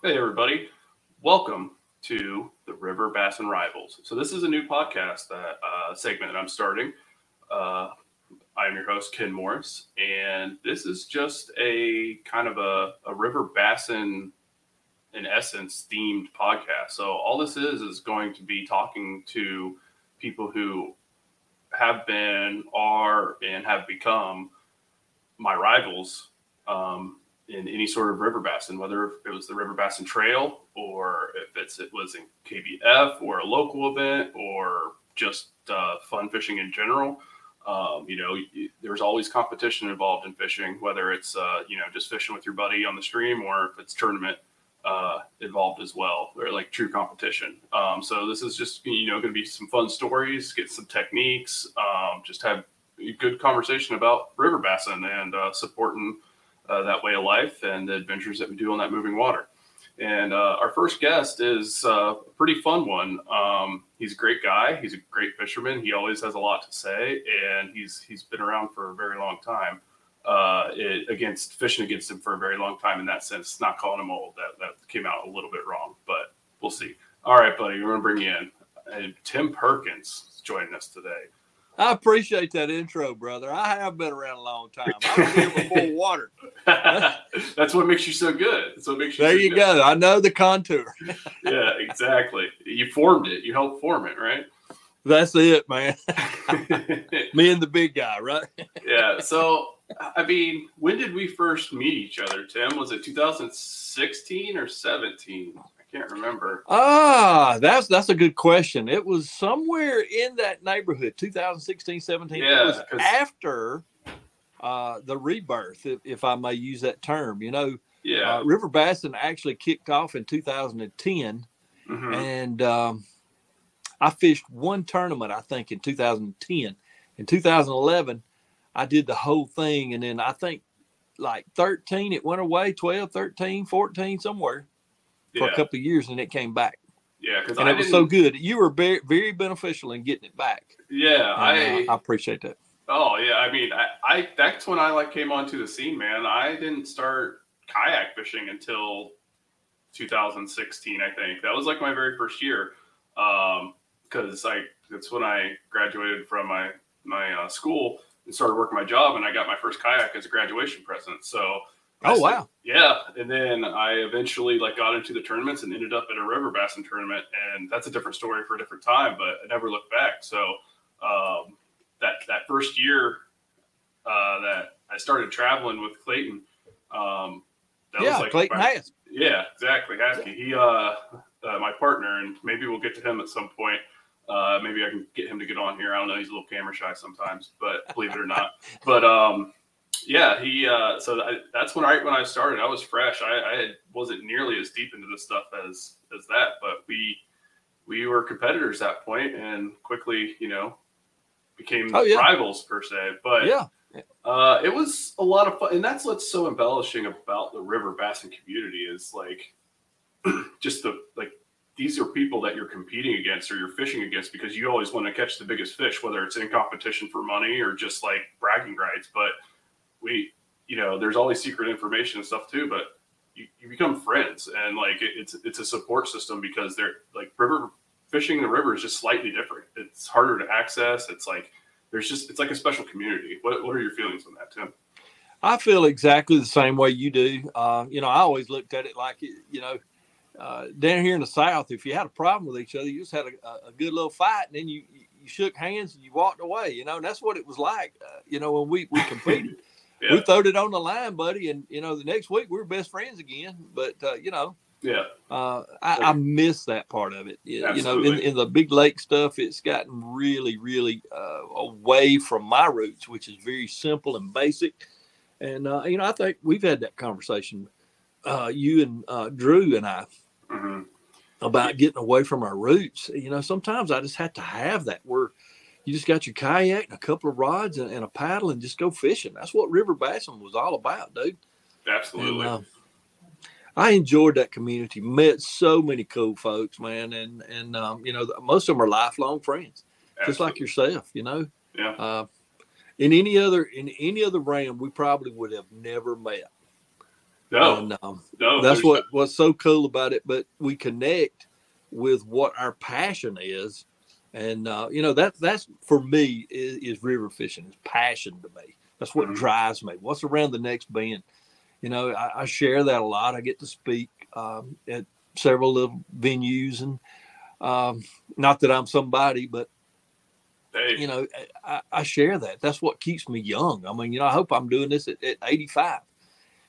Hey, everybody. Welcome to the River Bass and Rivals. So, this is a new podcast that uh, segment that I'm starting. Uh, I'm your host, Ken Morris, and this is just a kind of a, a River Bassin, in essence, themed podcast. So, all this is is going to be talking to people who have been, are, and have become my rivals um, in any sort of river basin, whether it was the River Bassin Trail or if it's it was in KBF or a local event or just uh, fun fishing in general. Um, you know, there's always competition involved in fishing, whether it's uh, you know just fishing with your buddy on the stream or if it's tournament uh, involved as well, or like true competition. Um, so this is just you know going to be some fun stories, get some techniques, um, just have a good conversation about river bassin and uh, supporting uh, that way of life and the adventures that we do on that moving water. And uh, our first guest is uh, a pretty fun one. Um, he's a great guy. He's a great fisherman. He always has a lot to say, and he's he's been around for a very long time. Uh, it, against fishing against him for a very long time in that sense. Not calling him old. That that came out a little bit wrong, but we'll see. All right, buddy, we're gonna bring you in. And Tim Perkins is joining us today. I appreciate that intro, brother. I have been around a long time. I was here before water. That's what makes you so good. That's what makes you. There so you good. go. I know the contour. Yeah, exactly. You formed it. You helped form it, right? That's it, man. Me and the big guy, right? yeah. So, I mean, when did we first meet each other, Tim? Was it 2016 or 17? Can't remember. Ah, that's that's a good question. It was somewhere in that neighborhood, 2016, 17. Yeah, it was after uh, the rebirth, if, if I may use that term. You know, Yeah. uh, River Bassin actually kicked off in 2010. Mhm. and um, I fished one tournament, I think, in 2010. In 2011, I did the whole thing. And then I think like 13, it went away 12, 13, 14, somewhere for Yeah. a couple of years, and it came back. Yeah. Because And I it was so good. You were very, very beneficial in getting it back. Yeah. I. uh, I appreciate that. Oh yeah. I mean, I, I. That's when I like came onto the scene, man. I didn't start kayak fishing until 2016, I think. That was like my very first year. Um, because I that's when I graduated from my my uh, school and started working my job, and I got my first kayak as a graduation present. So, Oh, st- wow. yeah. And then I eventually like got into the tournaments and ended up at a river bassin tournament, and that's a different story for a different time. But I never looked back. So, um, that that first year uh, that I started traveling with Clayton, um, that yeah, was like Clayton my- yeah, exactly. Haskell. He, uh, uh, my partner, and maybe we'll get to him at some point. Uh, maybe I can get him to get on here. I don't know. He's a little camera shy sometimes, but believe it or not. But um, yeah, he. Uh, so I, that's when I when I started. I was fresh. I, I had, wasn't nearly as deep into this stuff as as that, but we we were competitors at that point, and quickly, you know, became Oh, yeah. rivals per se. But Yeah. uh, it was a lot of fun, and that's what's so embellishing about the river bassin community is like just the like these are people that you're competing against or you're fishing against because you always want to catch the biggest fish, whether it's in competition for money or just like bragging rights. But we, you know, there's always secret information and stuff too. But you, you become friends, and like it, it's it's a support system because they're like river fishing the river is just slightly different. It's harder to access. It's like there's just it's like a special community. What what are your feelings on that, Tim? I feel exactly the same way you do. Uh, you know, I always looked at it like, you know, uh, down here in the South, if you had a problem with each other, you just had a, a good little fight, and then you you shook hands and you walked away. You know, and that's what it was like. Uh, you know, when we we competed, Yeah, we throwed it on the line, buddy, and you know, the next week we were best friends again. But uh, you know, yeah, uh, I, I miss that part of it. You, you know, in, in the big lake stuff, it's gotten really, really uh, away from my roots, which is very simple and basic. And uh, you know, I think we've had that conversation uh, you and uh, Drew and I hmm about getting away from our roots. You know, sometimes I just have to have that where you just got your kayak and a couple of rods and, and a paddle and just go fishing. That's what river bassing was all about, dude. Absolutely. And, uh, I enjoyed that community. Met so many cool folks, man, and and um, you know most of them are lifelong friends, just like yourself. You know, Yeah. uh, in any other in any other realm, we probably would have never met. No, And, um, no. that's what what's so cool about it. But we connect with what our passion is, and uh, you know that that's for me is, is river fishing. Is passion to me. That's what Mhm. drives me. What's around the next bend? You know, I, I share that a lot. I get to speak um, at several little venues, and um, not that I'm somebody, but Hey, you know, I, I share that. That's what keeps me young. I mean, you know, I hope I'm doing this at, at 85.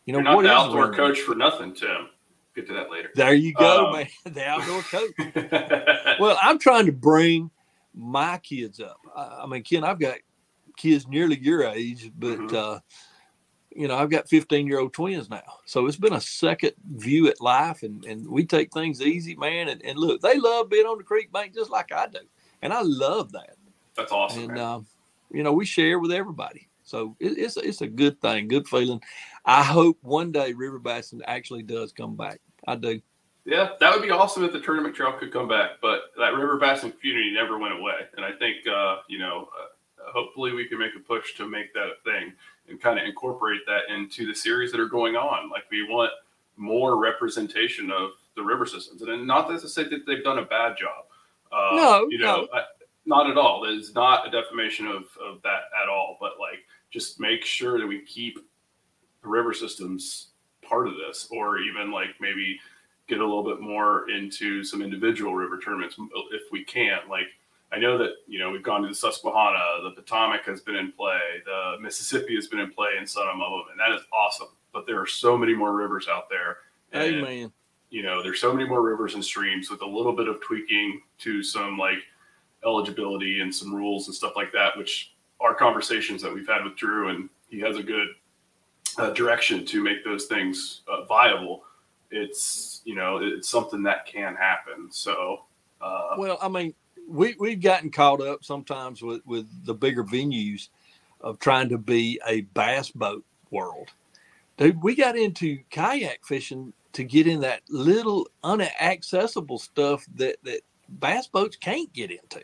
You know, you're not what the outdoor me? coach for nothing, Tim. Get to that later. There you go, Um, man. The outdoor coach. Well, I'm trying to bring my kids up. I, I mean, Ken, I've got kids nearly your age, but Mhm. uh, you know, I've got 15 year old twins now. So it's been a second view at life, and, and we take things easy, man. And, and look, they love being on the creek bank just like I do, and I love that. That's awesome. and um, you know we share with everybody so it, it's it's a good thing good feeling i hope one day river bassin actually does come back i do Yeah, that would be awesome if the tournament trail could come back, but that river bassin community never went away. And I think, uh, you know, uh, hopefully we can make a push to make that a thing and kind of incorporate that into the series that are going on. Like we want more representation of the river systems, and not to say that they've done a bad job. Uh, No, you know, I, not at all. It is not a defamation of of that at all. But like, just make sure that we keep the river systems part of this, or even like maybe get a little bit more into some individual river tournaments if we can. Like I know that you know we've gone to the Susquehanna, the Potomac has been in play, the Mississippi has been in play in some of them, and that is awesome. But there are so many more rivers out there. and, amen You know, there's so many more rivers and streams with a little bit of tweaking to some like eligibility and some rules and stuff like that, which are conversations that we've had with Drew, and he has a good uh, direction to make those things uh, viable. It's you know it's something that can happen. So uh, well i mean we we've gotten caught up sometimes with with the bigger venues of trying to be a bass boat world dude we got into kayak fishing to get in that little unaccessible stuff that that bass boats can't get into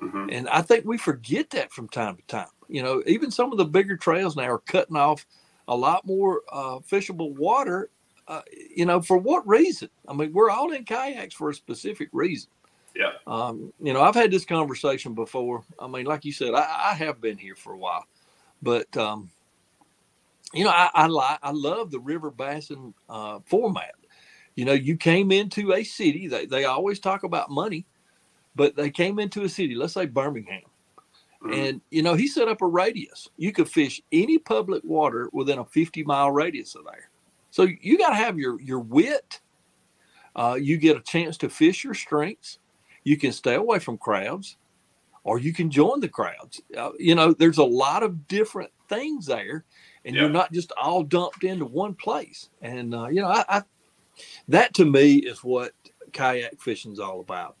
mhm. And I think we forget that from time to time. You know, even some of the bigger trails now are cutting off a lot more uh, fishable water. Uh, you know, for what reason? I mean, we're all in kayaks for a specific reason. Yeah. Um, you know, I've had this conversation before. I mean, like you said, I, I have been here for a while, but um, you know, I I, li- I love the river bassin uh, format. You know, you came into a city. They they always talk about money, but they came into a city. Let's say Birmingham. Mhm. And you know, he set up a radius. You could fish any public water within a 50 mile radius of there. So you got to have your your wit. Uh, you get a chance to fish your strengths. You can stay away from crowds, or you can join the crowds. Uh, you know, there's a lot of different things there, and Yeah. you're not just all dumped into one place. And uh, you know, I, I that to me is what kayak fishing's all about.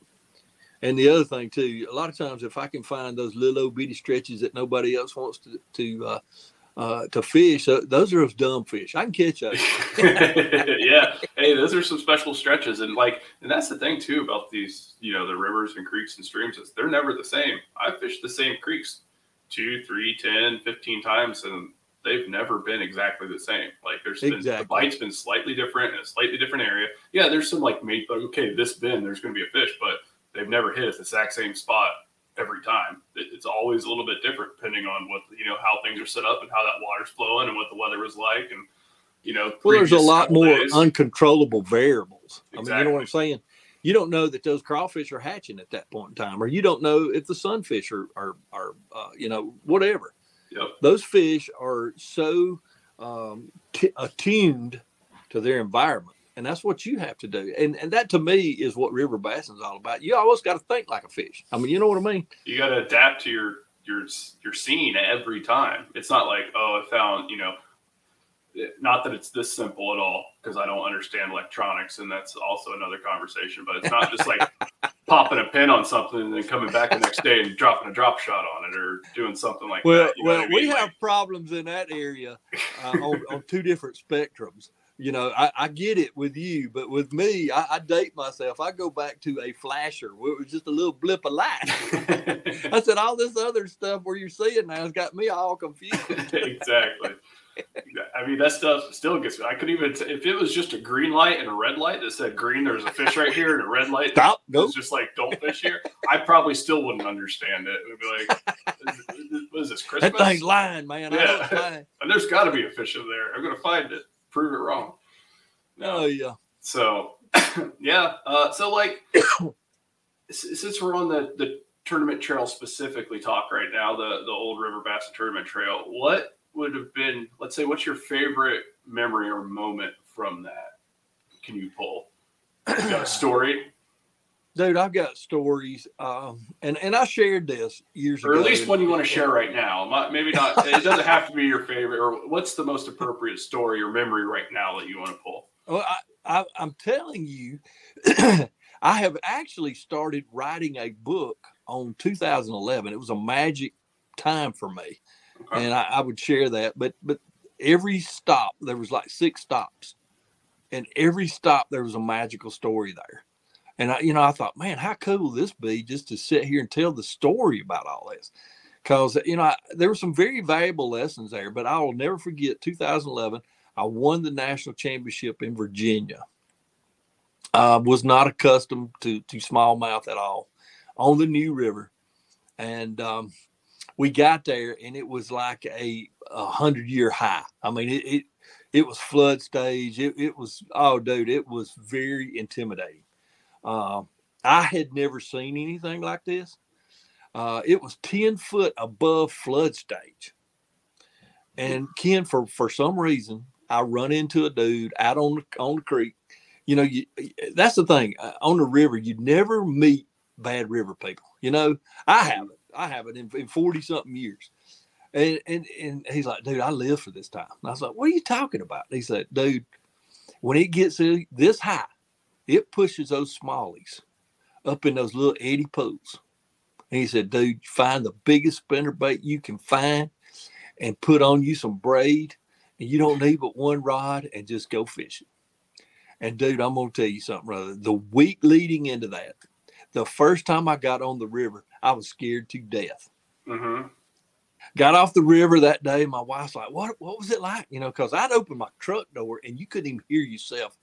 And the other thing too, a lot of times if I can find those little bitty stretches that nobody else wants to to uh, uh, to fish, uh, those are those dumb fish. I can catch those. yeah. Hey, those are some special stretches. And like, and that's the thing too about these, you know, the rivers and creeks and streams is they're never the same. I've fished the same creeks two, three, 10, 15 times and they've never been exactly the same. Like there's been, the Exactly. bite's been slightly different in a slightly different area. Yeah. There's some like made, like, okay, this bend, there's going to be a fish, but they've never hit at the exact same spot every time. It- It's always a little bit different depending on what, you know, how things are set up and how that water's flowing and what the weather was like. And, you know, Well, there's a lot more days. uncontrollable variables. I mean, you know what I'm saying? You don't know that those crawfish are hatching at that point in time, or you don't know if the sunfish are, are, are uh, you know, whatever. Yep. Those fish are so um, t- attuned to their environment. And that's what you have to do. And, and that to me is what river bassing is all about. You always got to think like a fish. I mean, you know what I mean? you got to adapt to your your your scene every time. It's not like oh, I found you know, not that it's this simple at all because I don't understand electronics, and that's also another conversation. But it's not just like popping a pin on something and then coming back the next day and dropping a drop shot on it or doing something like well, that. well, I mean? we have problems in that area uh, on, on two different spectrums you know, I, I, get it with you, but with me, I, I, date myself. I go back to a flasher where it was just a little blip of light. I said, all this other stuff where you're seeing now has got me all confused. exactly. I mean, that stuff still gets me. I could even, if it was just a green light and a red light that said green, there's a fish right here, and a red light, stop, go. It's just like don't fish here. I probably still wouldn't understand it. It would be like, what is this Christmas? That thing's lying, man. Yeah. And there's got to be a fish in there. I'm gonna find it prove it wrong. No, oh yeah. So yeah, uh, so like since we're on the the tournament trail specifically talk right now, the the old River Bass Tournament Trail, what would have been let's say what's your favorite memory or moment from that? Can you pull? You got a story? Dude, I've got stories, um, and and I shared this years or ago. Or at least one you want to share right now. Maybe not. it doesn't have to be your favorite. Or what's the most appropriate story or memory right now that you want to pull? Well, I, I, I'm telling you, I have actually started writing a book on 2011. It was a magic time for me, okay. and I, I would share that. But but every stop there was like six stops, and every stop there was a magical story there and I, you know, I thought, man, how cool this be just to sit here and tell the story about all this? Because you know, I, there were some very valuable lessons there. But I will never forget 2011. I won the national championship in Virginia. I was not accustomed to to smallmouth at all on the New River, and um, we got there, and it was like a, a hundred year high. I mean, it, it it was flood stage. It, it was oh, dude, it was very intimidating. Uh, I had never seen anything like this. Uh, it was 10 foot above flood stage. And Ken, for, for some reason, I run into a dude out on the, on the creek. You know, you, that's the thing uh, on the river, you never meet bad river people. You know, I haven't. I haven't in, in 40 something years. And, and and he's like, dude, I live for this time. And I was like, what are you talking about? And he said, dude, when it gets this high, it pushes those smallies up in those little eddy pools. And he said, dude, find the biggest spinner bait you can find and put on you some braid. And you don't need but one rod and just go fishing. And dude, I'm gonna tell you something, brother. The week leading into that, the first time I got on the river, I was scared to death. Mm-hmm. Got off the river that day. My wife's like, "What? What was it like?" You know, because I'd open my truck door and you couldn't even hear yourself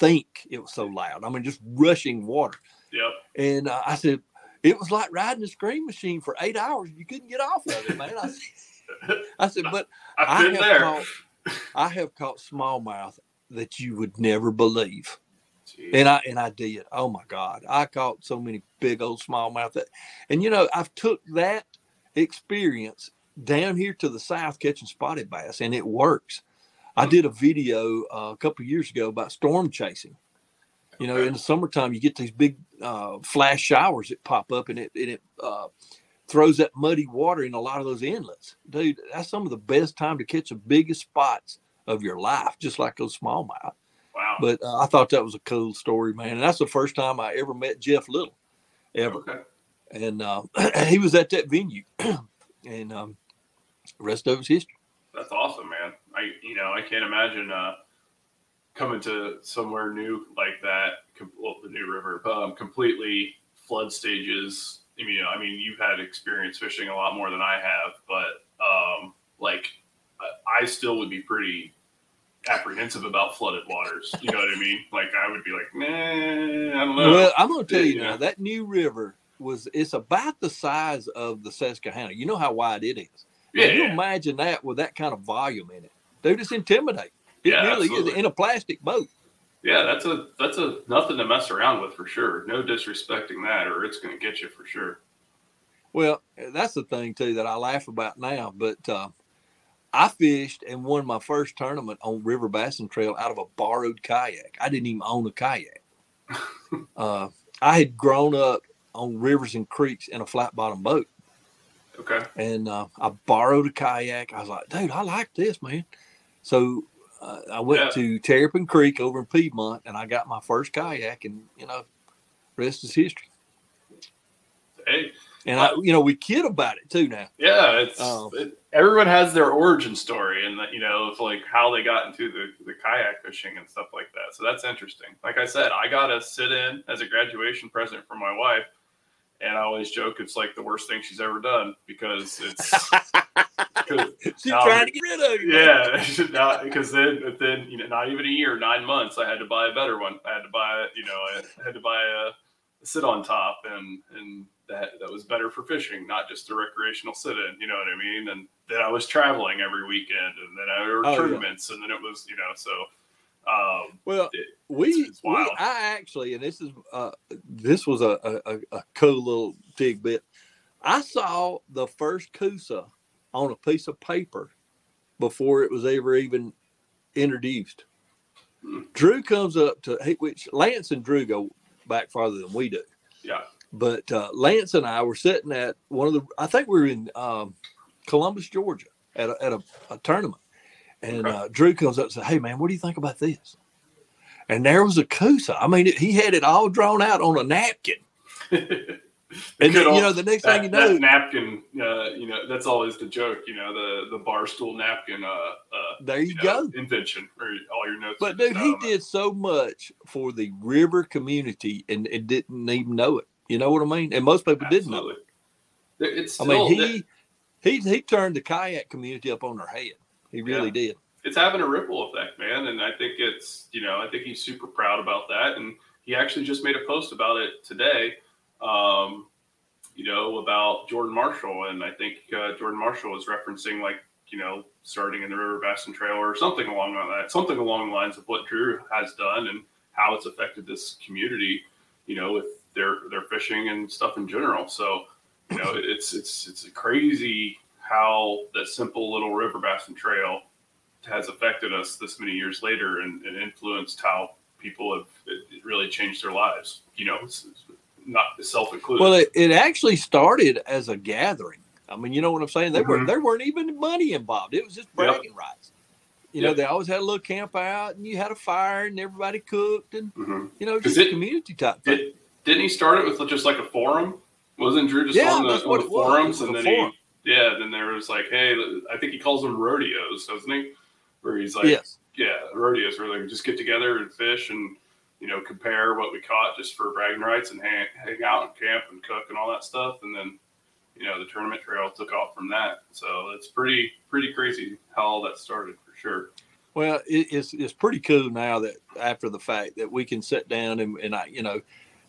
think it was so loud. I mean, just rushing water. Yep. And uh, I said, it was like riding a screen machine for eight hours. You couldn't get off of it, man. I said, I said but I have there. caught, I have caught smallmouth that you would never believe. Jeez. And I and I did. Oh my God. I caught so many big old smallmouth that and you know, I've took that experience down here to the south catching spotted bass and it works. I did a video uh, a couple years ago about storm chasing. You know, in the summertime, you get these big uh, flash showers that pop up, and it and it uh, throws that muddy water in a lot of those inlets. Dude, that's some of the best time to catch the biggest spots of your life, just like those smallmouth. Wow! But uh, I thought that was a cool story, man. And that's the first time I ever met Jeff Little, ever. Okay. And uh, he was at that venue, and um, the rest of it's history. That's awesome, man. I you know I can't imagine uh, coming to somewhere new like that. Well, the New River, um, completely flood stages. I mean, I mean, you've had experience fishing a lot more than I have, but um, like I still would be pretty apprehensive about flooded waters. You know what I mean? Like I would be like, nah, I don't know. Well, I'm gonna tell you now that New River was it's about the size of the Susquehanna. You know how wide it is. Yeah, you imagine that with that kind of volume in it dude, it's intimidating. It yeah, really absolutely. is in a plastic boat. Yeah, that's a that's a nothing to mess around with for sure. No disrespecting that, or it's going to get you for sure. Well, that's the thing too that I laugh about now. But uh, I fished and won my first tournament on River Bassin Trail out of a borrowed kayak. I didn't even own a kayak. uh, I had grown up on rivers and creeks in a flat bottom boat. Okay. And uh, I borrowed a kayak. I was like, dude, I like this, man. So uh, I went Yeah. to Terrapin Creek over in Piedmont, and I got my first kayak, and you know, rest is history. Hey, And I, you know, we kid about it too now. yeah, it's Oh. it, everyone has their origin story, and that you know, of like how they got into the the kayak fishing and stuff like that. So that's interesting. Like I said, I got a sit in as a graduation present for my wife. And I always joke it's like the worst thing she's ever done because it's She's Um, trying to get rid of you. yeah, not, because then then you know not even a year, nine months, I had to buy a better one. I had to buy you know I had to buy a, sit on top, and and that that was better for fishing, not just a recreational sit in. You know what I mean? And then I was traveling every weekend, and then I were Oh, yeah. tournaments, and then it was you know so. Um, Well, It- we, we. I actually, and this is uh, this was a, a a- a cool little tidbit. I saw the first Coosa on a piece of paper before it was ever even introduced. Hmm. Drew comes up to which Lance and Drew go back farther than we do. yeah, But uh, Lance and I were sitting at one of the, I think we were in um, Columbus, Georgia, at a, at a, a tournament. And Okay. uh, Drew comes up and says, Hey, man, what do you think about this? And there was a Coosa. I mean, it, he had it all drawn out on a napkin. And then, you know, the next that, thing you know, that napkin, uh, you know, that's always the joke. You know, the the bar stool napkin, uh, uh, there you you know, go. invention, or all your notes. But dude, he it. did so much for the river community and, and didn't even know it. You know what I mean? And most people didn't know it. Absolutely. It's I still, mean, he he he turned the kayak community up on their head. He really Yeah. did. it's having a ripple effect, man. And I think it's, you know, I think he's super proud about that. And he actually just made a post about it today, um, you know, about Jordan Marshall. And I think uh, Jordan Marshall is referencing, like, you know, starting in the River Bassin Trail or something along that, something along the lines of what Drew has done and how it's affected this community, you know, with their their fishing and stuff in general. So, you know, it's it's it's a crazy how that simple little River Bassin Trail has affected us this many years later and, and influenced how people have it, it really changed their lives. You know, it's, it's not self included. Well, it, it actually started as a gathering. I mean, you know what I'm saying? They were Mhm. there weren't even money involved. It was just bragging rights. You know, they always had a little camp out, and you had a fire, and everybody cooked, and hmm you know, just it- a community type thing. Did, didn't he start it with just like a forum? Wasn't Drew just Yeah, on the, on the forums and then forum. he yeah, then there was like, hey, I think he calls them rodeos, doesn't he? Where he's like, yes, yeah, rodeos where they just get together and fish and you know compare what we caught just for bragging rights and hang, hang out and camp and cook and all that stuff, and then you know the tournament trail took off from that. So it's pretty pretty crazy how all that started for sure. Well, it's it's pretty cool now that after the fact that we can sit down and, and I, you know,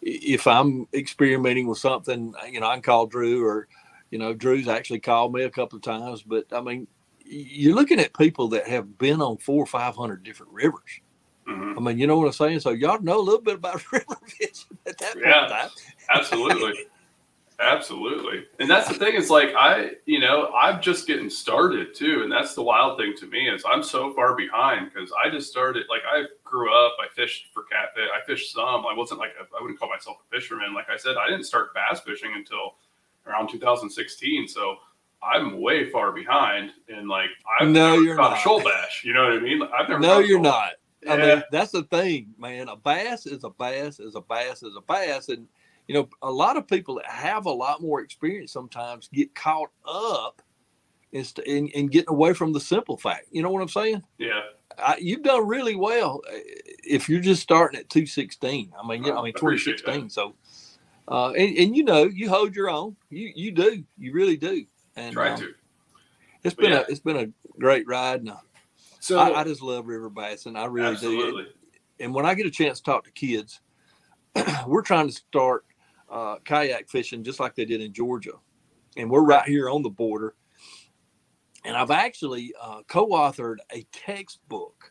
if I'm experimenting with something, you know, I can call Drew or, you know, Drew's actually called me a couple of times. But I mean, you're looking at people that have been on four or five hundred different rivers. hmm I mean, you know what I'm saying? So y'all know a little bit about river fishing at that point Yeah. Absolutely. Absolutely. And that's the thing is like I, you know, I'm just getting started too. And that's the wild thing to me is I'm so far behind because I just started like I grew up, I fished for catfish, I fished some. I wasn't like a, I wouldn't call myself a fisherman. Like I said, I didn't start bass fishing until around 2016. So I'm way far behind and like I've No, never you're caught not. a shoal bass. You know what I mean? I've never No, you're not. I mean, that's the thing, man. A bass is a bass is a bass is a bass. And, you know, a lot of people that have a lot more experience sometimes get caught up in, in, in getting away from the simple fact. You know what I'm saying? Yeah. I, you've done really well uh, if you're just starting at 216. I mean, know, I mean, I 2016. So, uh, and, and you know, you hold your own. You you do. You really do. And Try um, to. it's But been yeah. a it's been a great ride. And uh, So I, I just love river bassing. I really do absolutely. and when I get a chance to talk to kids, we're trying to start uh, kayak fishing just like they did in Georgia, and we're right here on the border. And I've actually uh, co-authored a textbook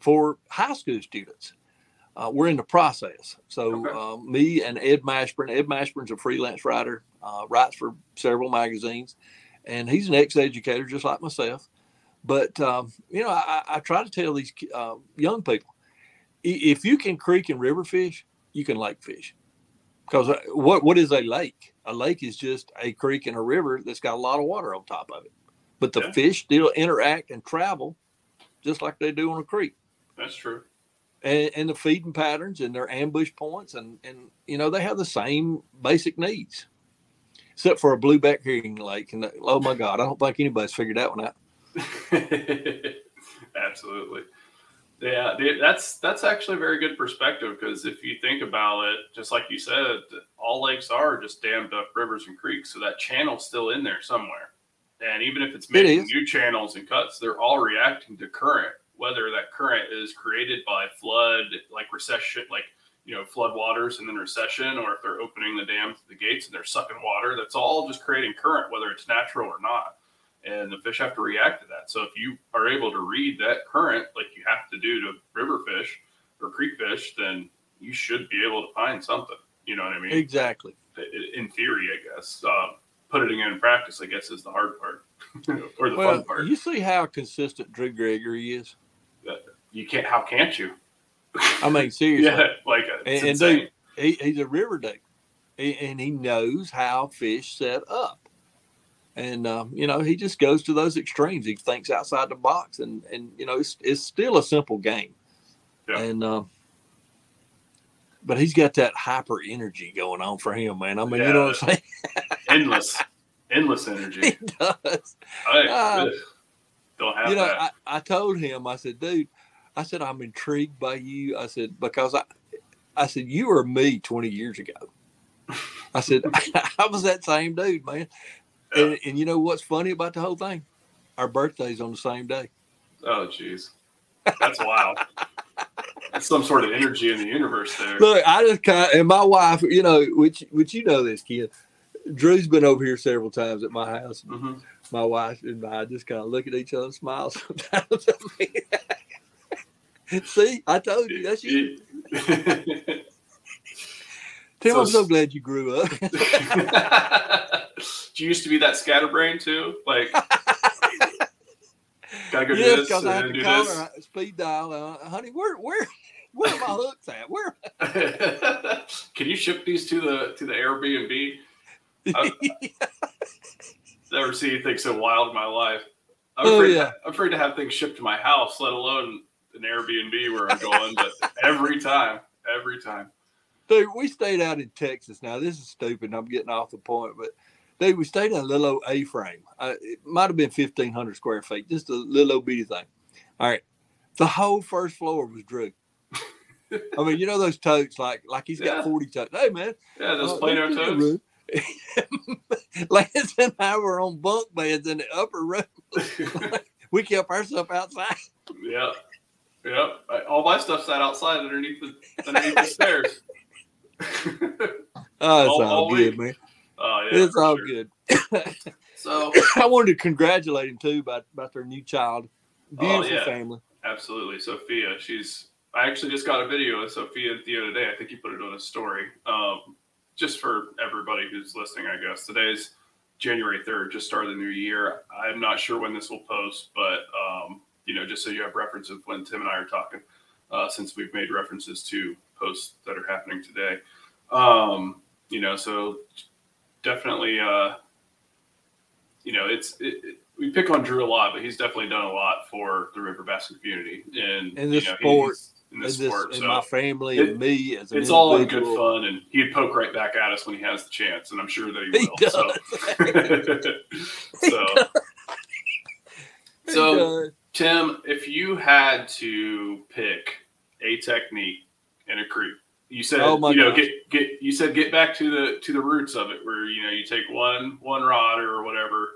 for high school students. Uh, we're in the process. So Okay. um, me and Ed Mashburn. Ed Mashburn's a freelance writer, uh, writes for several magazines, and he's an ex-educator just like myself. But um, you know, I, I try to tell these uh, young people, if you can creek and river fish, you can lake fish. Because what what is a lake? A lake is just a creek and a river that's got a lot of water on top of it. But the Yeah. fish still interact and travel just like they do on a creek That's true. and, and the feeding patterns and their ambush points and and you know they have the same basic needs except for a blueback herring lake and oh my god i don't think anybody's figured that one out Absolutely. Yeah, that's that's actually a very good perspective because if you think about it, just like you said, all lakes are just dammed up rivers and creeks, so that channel's still in there somewhere. And even if it's making is. new channels and cuts, they're all reacting to current, whether that current is created by flood, like recession, like you know, flood waters and then recession, or if they're opening the dams, the gates, and they're sucking water. That's all just creating current, whether it's natural or not and the fish have to react to that. So if you are able to read that current like you have to do to river fish or creek fish, then you should be able to find something. You know what I mean? exactly In theory, I guess. Um, putting it in practice, I guess, is the hard part or the well fun part. you see how consistent drew gregory is You can't. How can't you? i mean seriously yeah, like uh, and, and dude he, he's a river dude He- and he knows how fish set up and um, you know he just goes to those extremes he thinks outside the box and and you know it's, it's still a simple game Yeah. and um, but he's got that hyper energy going on for him man i mean you know what i'm saying endless, endless energy. he does I Ah. Have you know that. I, I told him i said dude i said i'm intrigued by you i said because i i said you were me 20 years ago i said i was that same dude man and, and you know what's funny about the whole thing our birthdays on the same day oh, jeez, that's wild. That's some sort of energy in the universe there. look i just kind of and my wife you know which which you know this kid drew's been over here several times at my house Mhm. My wife and I just kind of look at each other and smile sometimes. See, I told you that's you. Tim, So I'm so glad you grew up. Do you used to be that scatterbrain too? Like, gotta go do yes, this because and I have to do call this. her uh, speed dial. Uh, honey, where where where are my hooks at? Where? Can you ship these to the to the Airbnb? I- Never seen anything so wild in my life. I'm Oh, afraid, yeah. I'm afraid to have things shipped to my house, let alone an Airbnb where I'm going. but every time, every time. Dude, we stayed out in Texas. Now this is stupid. I'm getting off the point, but dude, we stayed in a little old A-frame. Uh, it might have been 1,500 square feet, just a little old bitty thing. All right, the whole first floor was Drew. I mean, you know those totes, like like he's got 40 totes. Hey man, Yeah, those uh, Plano let's Lance and I were on bunk beds in the upper room. we kept ourselves outside. yeah. Yep. All my stuff sat outside underneath the underneath the stairs. Oh, it's All- all, good, week. man. Oh yeah. it's all sure. good. So I wanted to congratulate him too about, about their new child. Beautiful Oh, yeah. family. Absolutely. Sophia, she's I actually just got a video of Sophia the other day. I think he put it on a story. Um, just for everybody who's listening, I guess. Today's January 3rd, just started the new year. I'm not sure when this will post, but um, you know, just so you have reference of when Tim and I are talking, uh, since we've made references to posts that are happening today. Um, you know, so definitely uh you know, it's it, it- we pick on Drew a lot, but he's definitely done a lot for the river bassin community and In this you know, sport, he's- in And, this this, sport. and So my family it- and me as an it's all in good fun, and he'd poke right back at us when he has the chance, and I'm sure that he He will. So, so, does. so Uh, Tim, if you had to pick a technique in a creek, you said Oh my you know gosh. get get you said get back to the to the roots of it, where you know you take one one rod or whatever.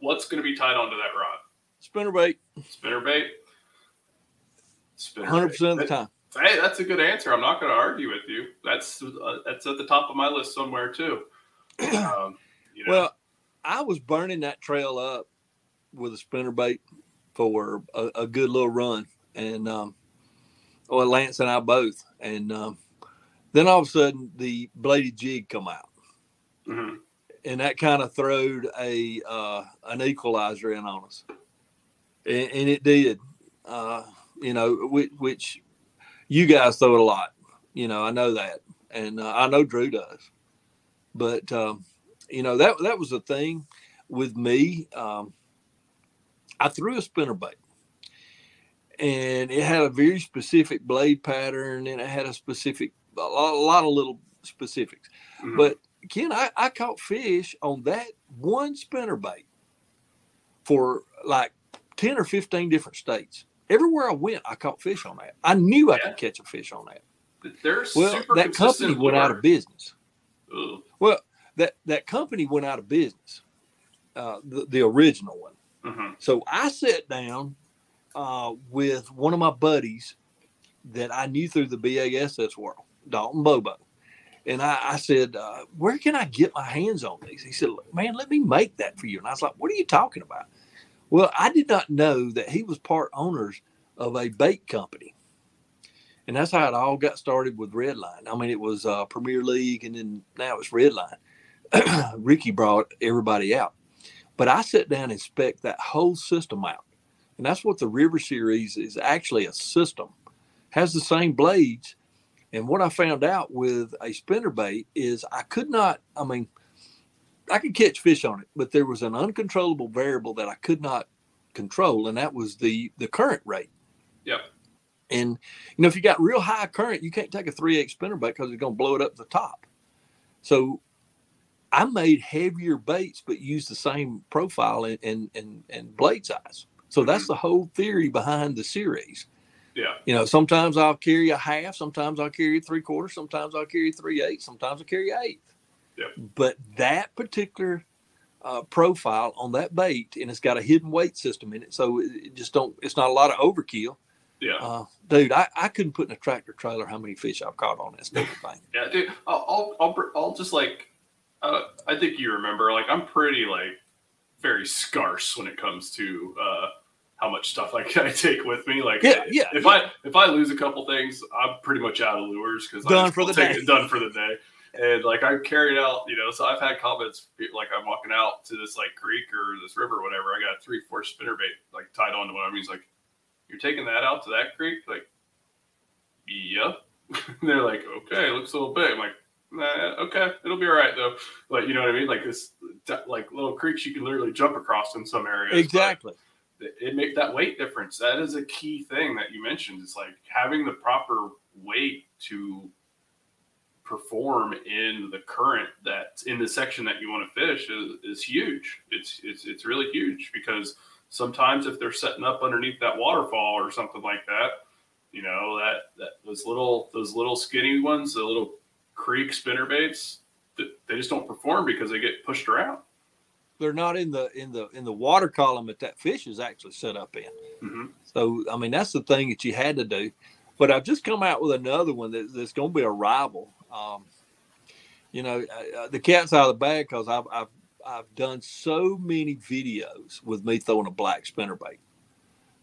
What's going to be tied onto that rod? spinner bait, Spinner bait. Hundred percent of the time. Hey, that's a good answer. I'm not going to argue with you. That's uh, that's at the top of my list somewhere too. Um, you know, Well, I was burning that trail up with a spinner bait for a, a good little run, and um, well, Lance and I both, and um, then all of a sudden the bladed jig come out, mhm. and that kind of throwed a uh, an equalizer in on us, and, and it did. Uh, you know, which, which you guys throw it a lot. You know, I know that, and uh, I know Drew does. But um, you know that that was the thing with me. Um, I threw a spinner bait, and it had a very specific blade pattern, and it had a specific a lot, a lot of little specifics. Mhm. But Ken, I, I caught fish on that one spinner bait for like 10 or 15 different states. Everywhere I went, I caught fish on that. I knew I Yeah. could catch a fish on that. they're Well, super that company went out of business. Ugh. Well, that, that company went out of business, uh, the, the original one. Mhm. So I sat down uh, with one of my buddies that I knew through the BASS world, Dalton Bobo. And I, I said, uh, Where can I get my hands on these? He said, Man, let me make that for you. And I was like, What are you talking about? Well, I did not know that he was part owners of a bait company. And that's how it all got started with Redline. I mean, it was uh, Premier League, and then now it's Redline. Ricky brought everybody out. But I sat down and spec that whole system out. And that's what the River Series is actually a system. Has the same blades. And what I found out with a spinner bait is I could not, I mean, I could catch fish on it, but there was an uncontrollable variable that I could not control, and that was the the current rate. Yep. And you know, if you got real high current, you can't take a three eight spinner bait because it's going to blow it up the top. So I made heavier baits, but used the same profile and and and, and blade size. So that's mm-hmm. the whole theory behind the series. Yeah. You know, sometimes I'll carry a half, sometimes I'll carry three quarters, sometimes I'll carry three eighths, sometimes I'll carry eighth. Yep. But that particular uh, profile on that bait, and it's got a hidden weight system in it, so it, just don't. It's not a lot of overkill. Yeah. Uh, dude, I, I couldn't put in a tractor trailer how many fish I've caught on this thing. Yeah, dude. I'll, I'll, I'll, just like, uh, I think you remember, like, I'm pretty, like, very scarce when it comes to uh, how much stuff like I take with me. Like, Yeah, yeah, If yeah. I if I lose a couple things, I'm pretty much out of lures because Done I for the take day. It, done for the day. And like I carried out, you know, so I've had comments like I'm walking out to this like creek or this river or whatever. I got a three four spinner bait like tied onto one of them. He's like, "You're taking that out to that creek?" Like, yeah. they're like, "Okay, looks a little big." I'm like, nah, "Okay, it'll be all right though." Like, you know what I mean? Like this, like little creeks you can literally jump across in some areas. Exactly. it make that weight difference. That is a key thing that you mentioned. It's like having the proper weight to perform in the current that's in the section that you want to fish is, is huge. It's it's it's really huge because sometimes if they're setting up underneath that waterfall or something like that, you know that that those little those little skinny ones, the little creek spinner baits, they just don't perform because they get pushed around. they're not in the in the in the water column that that fish is actually set up in. hmm So I mean that's the thing that you had to do. But I've just come out with another one that, that's going to be a rival. Um, you know, uh, uh, the cat's out of the bag because I've, I've I've done so many videos with me throwing a black spinnerbait.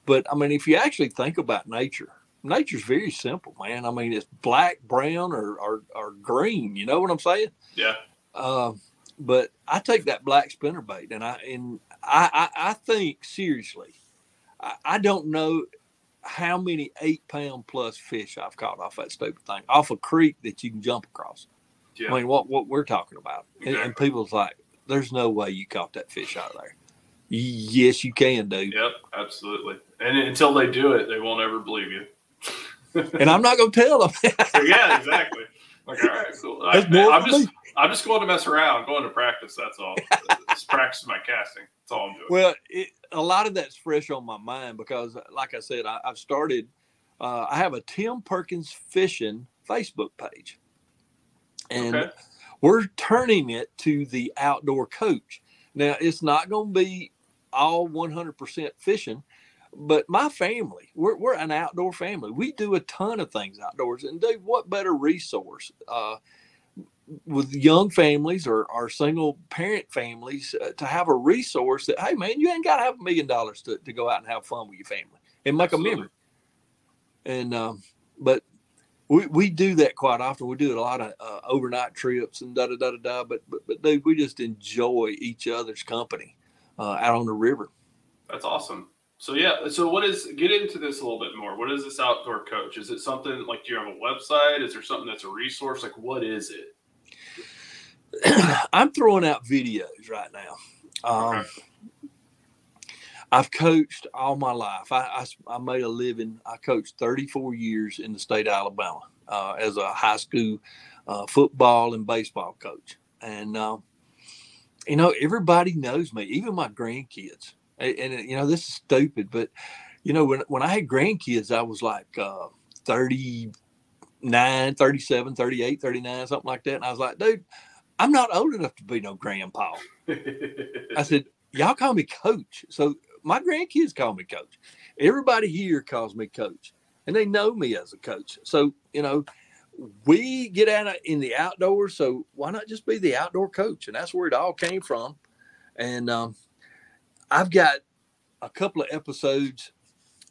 But I mean, if you actually think about nature, nature's very simple, man. I mean, it's black, brown, or or, or green. You know what I'm saying? Yeah. Um, but I take that black spinnerbait, and I and I I, I think seriously, I, I don't know how many eight pound plus fish I've caught off that stupid thing, off a creek that you can jump across. Yeah. I mean, what what we're talking about, and, and people's like, "There's no way you caught that fish out of there." Yes, you can, dude. Yep. Absolutely. And until they do it, they won't ever believe you. And I'm not gonna tell them. yeah, exactly. Like, all right, cool. I, I'm just, me. I'm just going to mess around, going to practice. That's all. just practice my casting. That's all I'm doing. Well, it, a lot of that's fresh on my mind because, like I said, I, I've started. Uh, I have a Tim Perkins Fishing Facebook page, and Okay. we're turning it to the outdoor coach. Now, it's not going to be all 100% fishing, but my family, we're, we're an outdoor family. We do a ton of things outdoors, and dude, what better resource? Uh, with young families or, or single parent families uh, to have a resource that hey man you ain't got to have a million dollars to, to go out and have fun with your family and make Absolutely. a memory and um, but we, we do that quite often we do a lot of uh, overnight trips and da da da da da but, but but dude we just enjoy each other's company uh, out on the river That's awesome. So yeah, so what is get into this a little bit more? What is this outdoor coach? Is it something like do you have a website? Is there something that's a resource? Like what is it? I'm throwing out videos right now. Um, Okay. I've coached all my life. I I made a living. I coached 34 years in the state of Alabama uh, as a high school uh, football and baseball coach. And, uh, you know, everybody knows me, even my grandkids. And, and, you know, this is stupid, but, you know, when, when I had grandkids, I was like uh, 39, 37, 38, 39, something like that. And I was like, dude, I'm not old enough to be no grandpa. I said, y'all call me coach. So my grandkids call me coach. Everybody here calls me coach. And they know me as a coach. So, you know, we get out in the outdoors. So why not just be the outdoor coach? And that's where it all came from. And um, I've got a couple of episodes.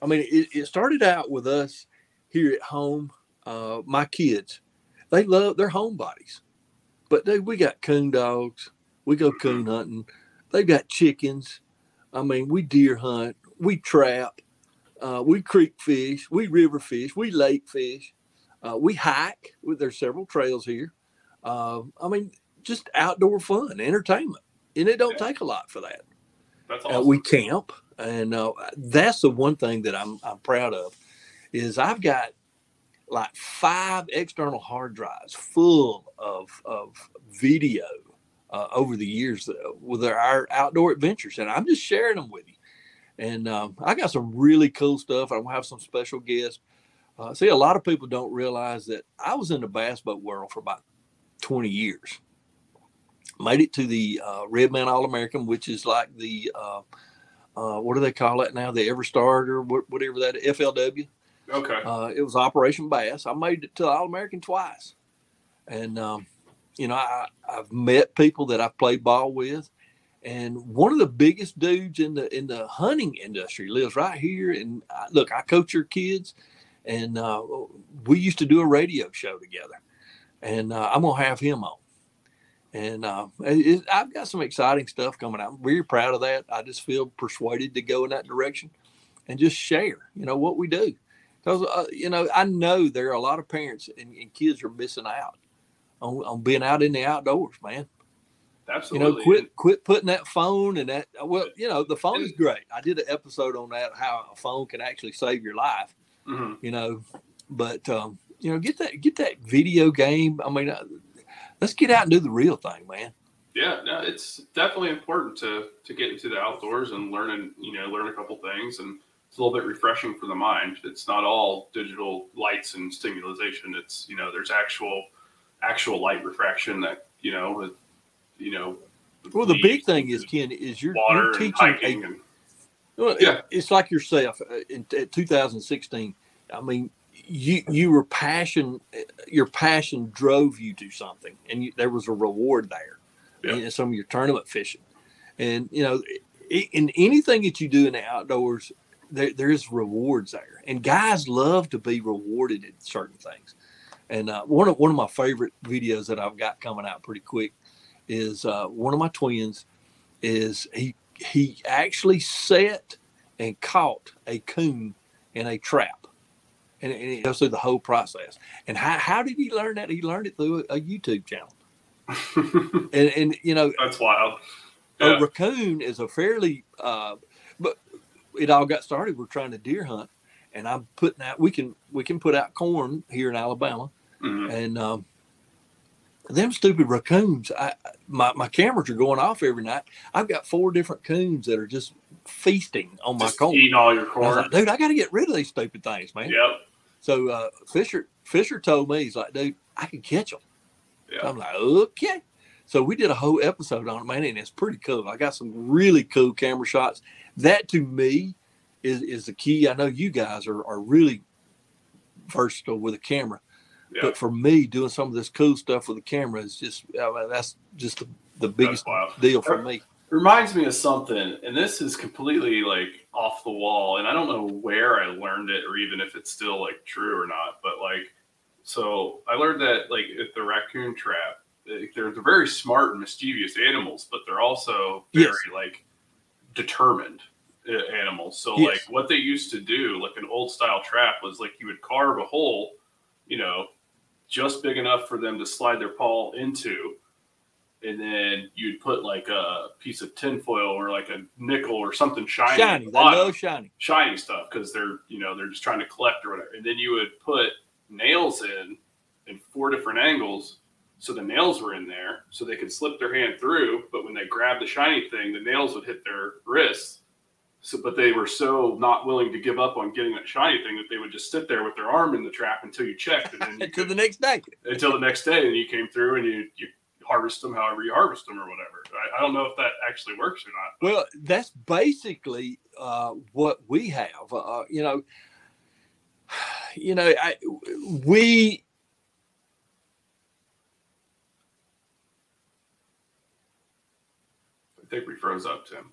I mean, it, it started out with us here at home. Uh, my kids, they love their homebodies. But dude, we got coon dogs. We go coon hunting. They've got chickens. I mean, we deer hunt. We trap. Uh, we creek fish. We river fish. We lake fish. Uh, we hike. With there's several trails here. Uh, I mean, just outdoor fun, entertainment, and it don't Yeah. take a lot for that. That's Uh, awesome. we camp, and uh, that's the one thing that I'm I'm proud of is I've got like five external hard drives full of of video uh, over the years uh, with our outdoor adventures, and I'm just sharing them with you. And um, I got some really cool stuff. I'm gonna have some special guests. Uh, see, a lot of people don't realize that I was in the bass boat world for about 20 years. Made it to the uh, Red Man All American, which is like the uh, uh, what do they call it now? The Everstart or whatever that FLW. okay. Uh, it was Operation Bass. I made it to All American twice, and um, you know I, I've met people that I've played ball with, and one of the biggest dudes in the in the hunting industry lives right here. And I, look, I coach your kids, and uh, we used to do a radio show together, and uh, I'm gonna have him on. And uh, it, I've got some exciting stuff coming out. I'm proud of that. I just feel persuaded to go in that direction and just share, you know, what we do because uh, you know I know there are a lot of parents and, and kids are missing out on, on being out in the outdoors, man. Absolutely. You know, quit quit putting that phone and that. Well, you know, the phone is great. I did an episode on that how a phone can actually save your life. Mhm. You know, but um, you know, get that get that video game. I mean, uh, let's get out and do the real thing, man. Yeah, no, it's definitely important to to get into the outdoors and learn and you know learn a couple things, and it's a little bit refreshing for the mind. It's not all digital lights and stimulation. It's you know there's actual actual light refraction that you know you know Well, the big thing is, Ken, is you're, you're teaching a and Well, Yeah. it- it's like yourself uh, in, in 2016. I mean, you you were passion, your passion drove you to something, and you, there was a reward there Yeah. in some of your tournament fishing. And you know, in anything that you do in the outdoors, there there is rewards there, and guys love to be rewarded at certain things. And uh, one of one of my favorite videos that I've got coming out pretty quick is uh, one of my twins is he he actually set and caught a coon in a trap. And, and he goes through the whole process. And how, how did he learn that? He learned it through a, a YouTube channel. And, and you know, that's wild. a raccoon is a fairly, uh, but it all got started. We're trying to deer hunt, and I'm putting out. We can we can put out corn here in Alabama, Mhm. and um, them stupid raccoons. I my my cameras are going off every night. I've got four different coons that are just feasting on my corn. eating all your I corn. like, dude, I got to get rid of these stupid things, man. Yep. So uh, Fisher Fisher told me he's like, dude, I can catch them. Yeah. I'm like, okay. So we did a whole episode on it, man, and it's pretty cool. I got some really cool camera shots. That to me is is the key. I know you guys are are really versatile with a camera, Yeah. but for me, doing some of this cool stuff with the camera is just I mean, that's just the, the biggest deal for me. reminds me of something, and this is completely like off the wall, and I don't know where I learned it or even if it's still like true or not. But like, so I learned that like at the raccoon trap, they're, they're very smart and mischievous animals, but they're also very Yes. like determined uh, animals. So Yes. like what they used to do, like an old style trap, was like you would carve a hole, you know, just big enough for them to slide their paw into and then you'd put like a piece of tinfoil or like a nickel or something shiny, Shiny, the they bottom, love shiny. shiny stuff because they're you know they're just trying to collect or whatever. And then you would put nails in in four different angles, so the nails were in there, so they could slip their hand through. But when they grabbed the shiny thing, the nails would hit their wrists. So, but they were so not willing to give up on getting that shiny thing that they would just sit there with their arm in the trap until you checked, and then you Until could- the next day. until the next day, and you came through and you you harvest them however you harvest them or whatever. I, I don't know if that actually works or not. but- Well, that's basically uh, what we have. Uh, you know, you know, I, we. I think we froze up, Tim.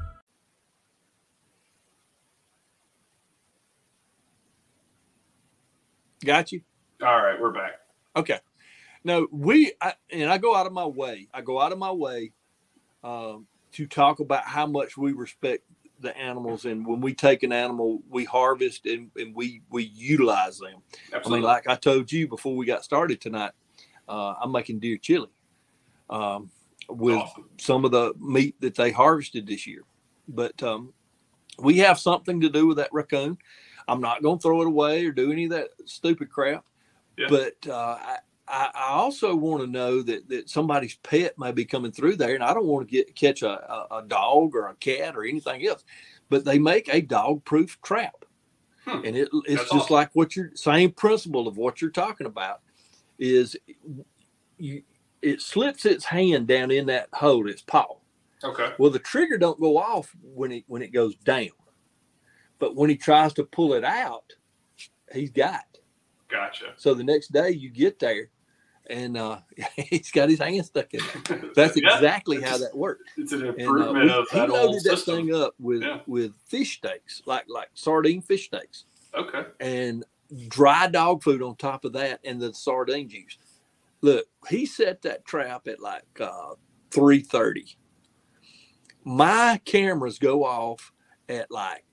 Got you. All right, we're back. Okay. No, we I, and I go out of my way. I go out of my way um, to talk about how much we respect the animals, and when we take an animal, we harvest and, and we we utilize them. I mean, like I told you before we got started tonight, uh, I'm making deer chili um, with Awesome. some of the meat that they harvested this year. But um, we have something to do with that raccoon. I'm not going to throw it away or do any of that stupid crap. Yeah. But uh, I, I also want to know that, that somebody's pet may be coming through there, and I don't want to get catch a, a, a dog or a cat or anything else. But they make a dog-proof trap, Hmm. and it, it's That's just awesome. like what you're same principle of what you're talking about is you it slips its hand down in that hole, its paw. okay. Well, the trigger don't go off when it when it goes down, but when he tries to pull it out, he's got. Gotcha. So the next day you get there, and uh, he's got his hand stuck in there. That's exactly how that works. It's an And uh, improvement we- of he that whole loaded that thing up with Yeah. with fish steaks, like like sardine fish steaks, Okay. and dry dog food on top of that, and the sardine juice. Look, he set that trap at like uh, three thirty. My cameras go off at like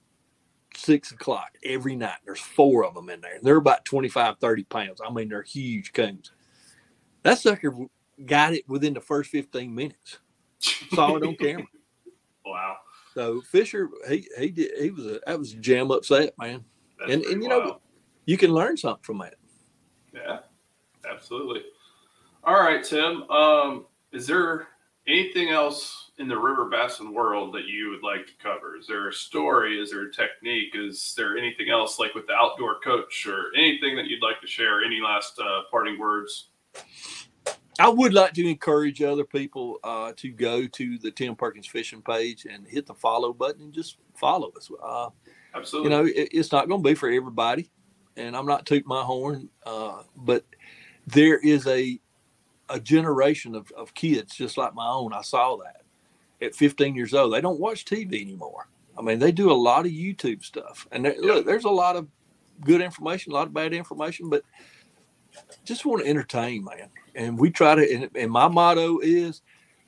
six o'clock every night. There's four of them in there. They're about 25, 30 pounds. I mean, they're huge coons. That sucker got it within the first 15 minutes. Saw it on camera. wow. So Fisher, he he did he was a that was a jam upset man, That's and and you know you can learn something from that. Yeah, absolutely. All right, Tim. Um, is there anything else in the river bassin world that you would like to cover? Is there a story? Is there a technique? Is there anything else like with the outdoor coach or anything that you'd like to share? Any last uh, parting words? I would like to encourage other people uh, to go to the Tim Perkins Fishing page and hit the follow button and just follow us. Uh, Absolutely. you know, it, it's not going to be for everybody, and I'm not tooting my horn, uh, but there is a a generation of, of kids just like my own. I saw that at 15 years old. They don't watch TV anymore. I mean, they do a lot of YouTube stuff, and look, there's a lot of good information, a lot of bad information, but just want to entertain, man. And we try to, and, and my motto is,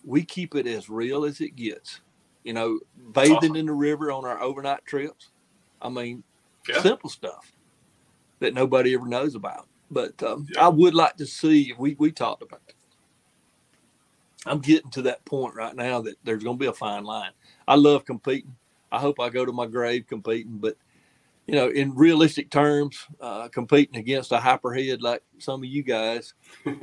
we keep it as real as it gets. You know, bathing awesome. in the river on our overnight trips. I mean, Yeah. simple stuff that nobody ever knows about. But um, Yeah. I would like to see. We we talked about. I'm getting to that point right now that there's going to be a fine line. I love competing. I hope I go to my grave competing, but you know, in realistic terms, uh, competing against a hyperhead like some of you guys,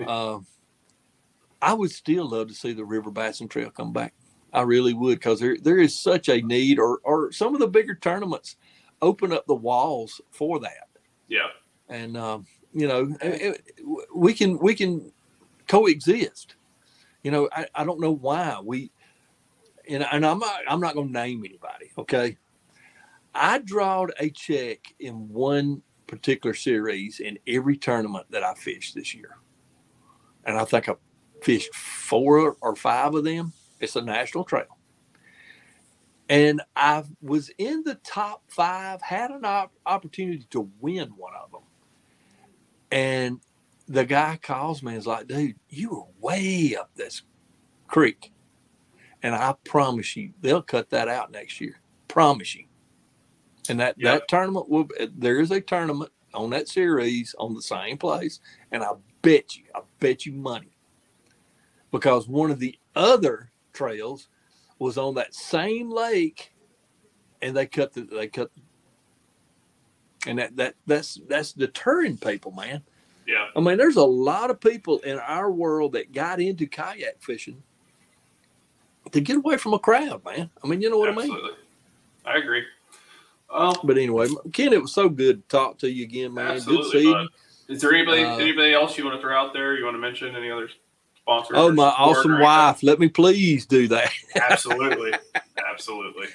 uh, I would still love to see the River Bassin Trail come back. I really would because there there is such a need, or or some of the bigger tournaments open up the walls for that, yeah. and um, you know, it- it- we can we can coexist. You know, I, I don't know why we, and, and I'm not I'm not going to name anybody. Okay, I drawed a check in one particular series in every tournament that I fished this year, and I think I fished four or five of them. It's a national trail. And I was in the top five, had an op- opportunity to win one of them. And the guy calls me and is like, dude, you were way up this creek. And I promise you, they'll cut that out next year. Promise you. And that, Yeah. that tournament will, there is a tournament on that series on the same place. And I bet you, I bet you money. Because one of the other trails was on that same lake and they cut the, they cut, and that, that, that's, that's deterring people, man. Yeah. I mean, there's a lot of people in our world that got into kayak fishing to get away from a crowd, man. I mean, you know what I mean? Absolutely. I agree. Um, But anyway, Ken, it was so good to talk to you again, man. Good absolutely. seeing you. Is there anybody Uh, anybody else you want to throw out there? You want to mention any other sponsors? Oh, my awesome wife. Let me please do that. Absolutely. Absolutely.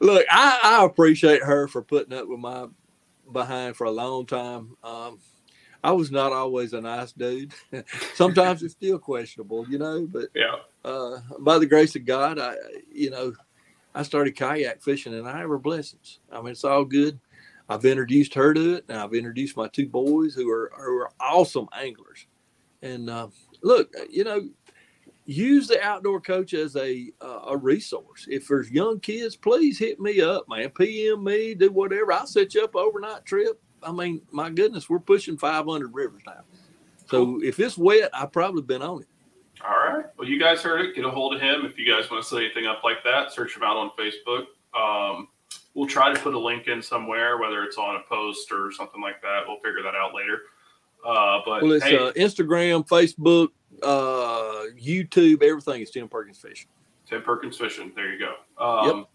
Look, I, I appreciate her for putting up with my behind for a long time. Um, I was not always a nice dude. Sometimes it's still questionable, you know, but Yeah. uh, by the grace of God, I, you know, I started kayak fishing and I have her blessings. I mean, it's all good. I've introduced her to it and I've introduced my two boys who are, who are awesome anglers. And uh, look, you know, use the outdoor coach as a, uh, a resource. If there's young kids, please hit me up, man. PM me, do whatever. I'll set you up overnight trip. I mean, my goodness, we're pushing 500 rivers now. So if it's wet, I've probably been on it. All right. Well, you guys heard it. Get a hold of him if you guys want to say anything up like that. Search him out on Facebook. Um, we'll try to put a link in somewhere, whether it's on a post or something like that. We'll figure that out later. Uh, but Well, it's hey, uh, Instagram, Facebook, uh, YouTube, everything is Tim Perkins Fishing. Tim Perkins Fishing. There you go. Um,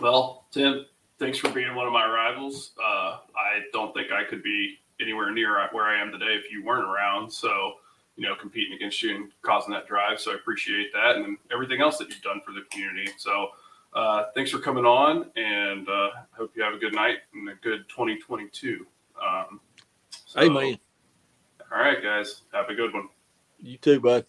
Well, Tim, thanks for being one of my rivals. Uh, I don't think I could be anywhere near where I am today if you weren't around. So, you know, competing against you and causing that drive. So I appreciate that and everything else that you've done for the community. So, uh, thanks for coming on, and uh, hope you have a good night and a good 2022. Um, so- Amen. All right, guys, have a good one. You too, bud.